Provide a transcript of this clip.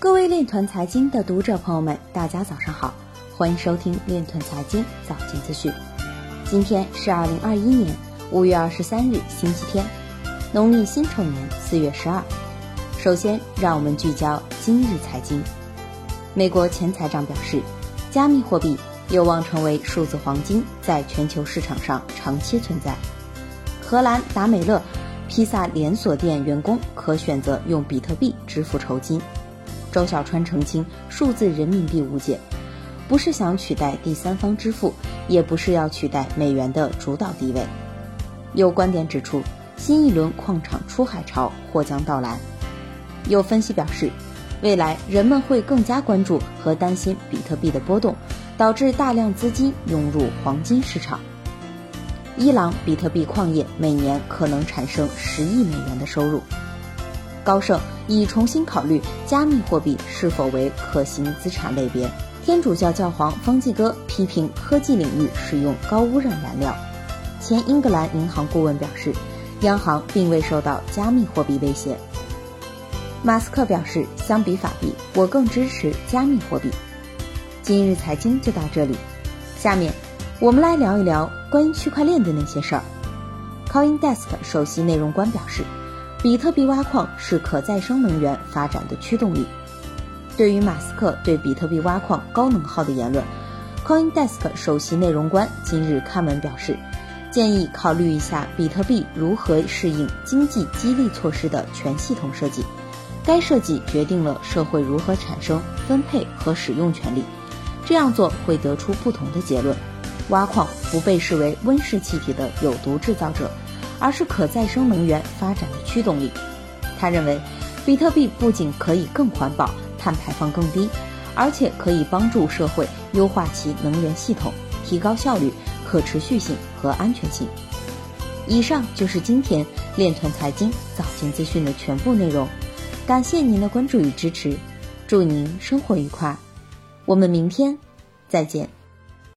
各位链团财经的读者朋友们，大家早上好，欢迎收听链团财经早间资讯。今天是二零二一年五月二十三日，星期天，农历辛丑年四月十二。首先，让我们聚焦今日财经。美国前财长表示，加密货币有望成为数字黄金，在全球市场上长期存在。荷兰达美乐披萨连锁店员工可选择用比特币支付酬金。周小川澄清，数字人民币无解，不是想取代第三方支付，也不是要取代美元的主导地位。有观点指出，新一轮矿场出海潮或将到来。有分析表示，未来人们会更加关注和担心比特币的波动，导致大量资金涌入黄金市场。伊朗比特币矿业每年可能产生十亿美元的收入。高盛已重新考虑加密货币是否为可行资产类别。天主教教皇方济哥批评科技领域使用高污染燃料。前英格兰银行顾问表示，央行并未受到加密货币威胁。马斯克表示，相比法币，我更支持加密货币。今日财经就到这里，下面我们来聊一聊关于区块链的那些事儿。CoinDesk 首席内容官表示。比特币挖矿是可再生能源发展的驱动力。对于马斯克对比特币挖矿高能耗的言论，CoinDesk 首席内容官今日刊文表示，建议考虑一下比特币如何适应经济激励措施的全系统设计。该设计决定了社会如何产生、分配和使用权利。这样做会得出不同的结论：挖矿不被视为温室气体的有毒制造者。而是可再生能源发展的驱动力。他认为，比特币不仅可以更环保、碳排放更低，而且可以帮助社会优化其能源系统，提高效率、可持续性和安全性。以上就是今天链团财经早间资讯的全部内容，感谢您的关注与支持，祝您生活愉快，我们明天再见。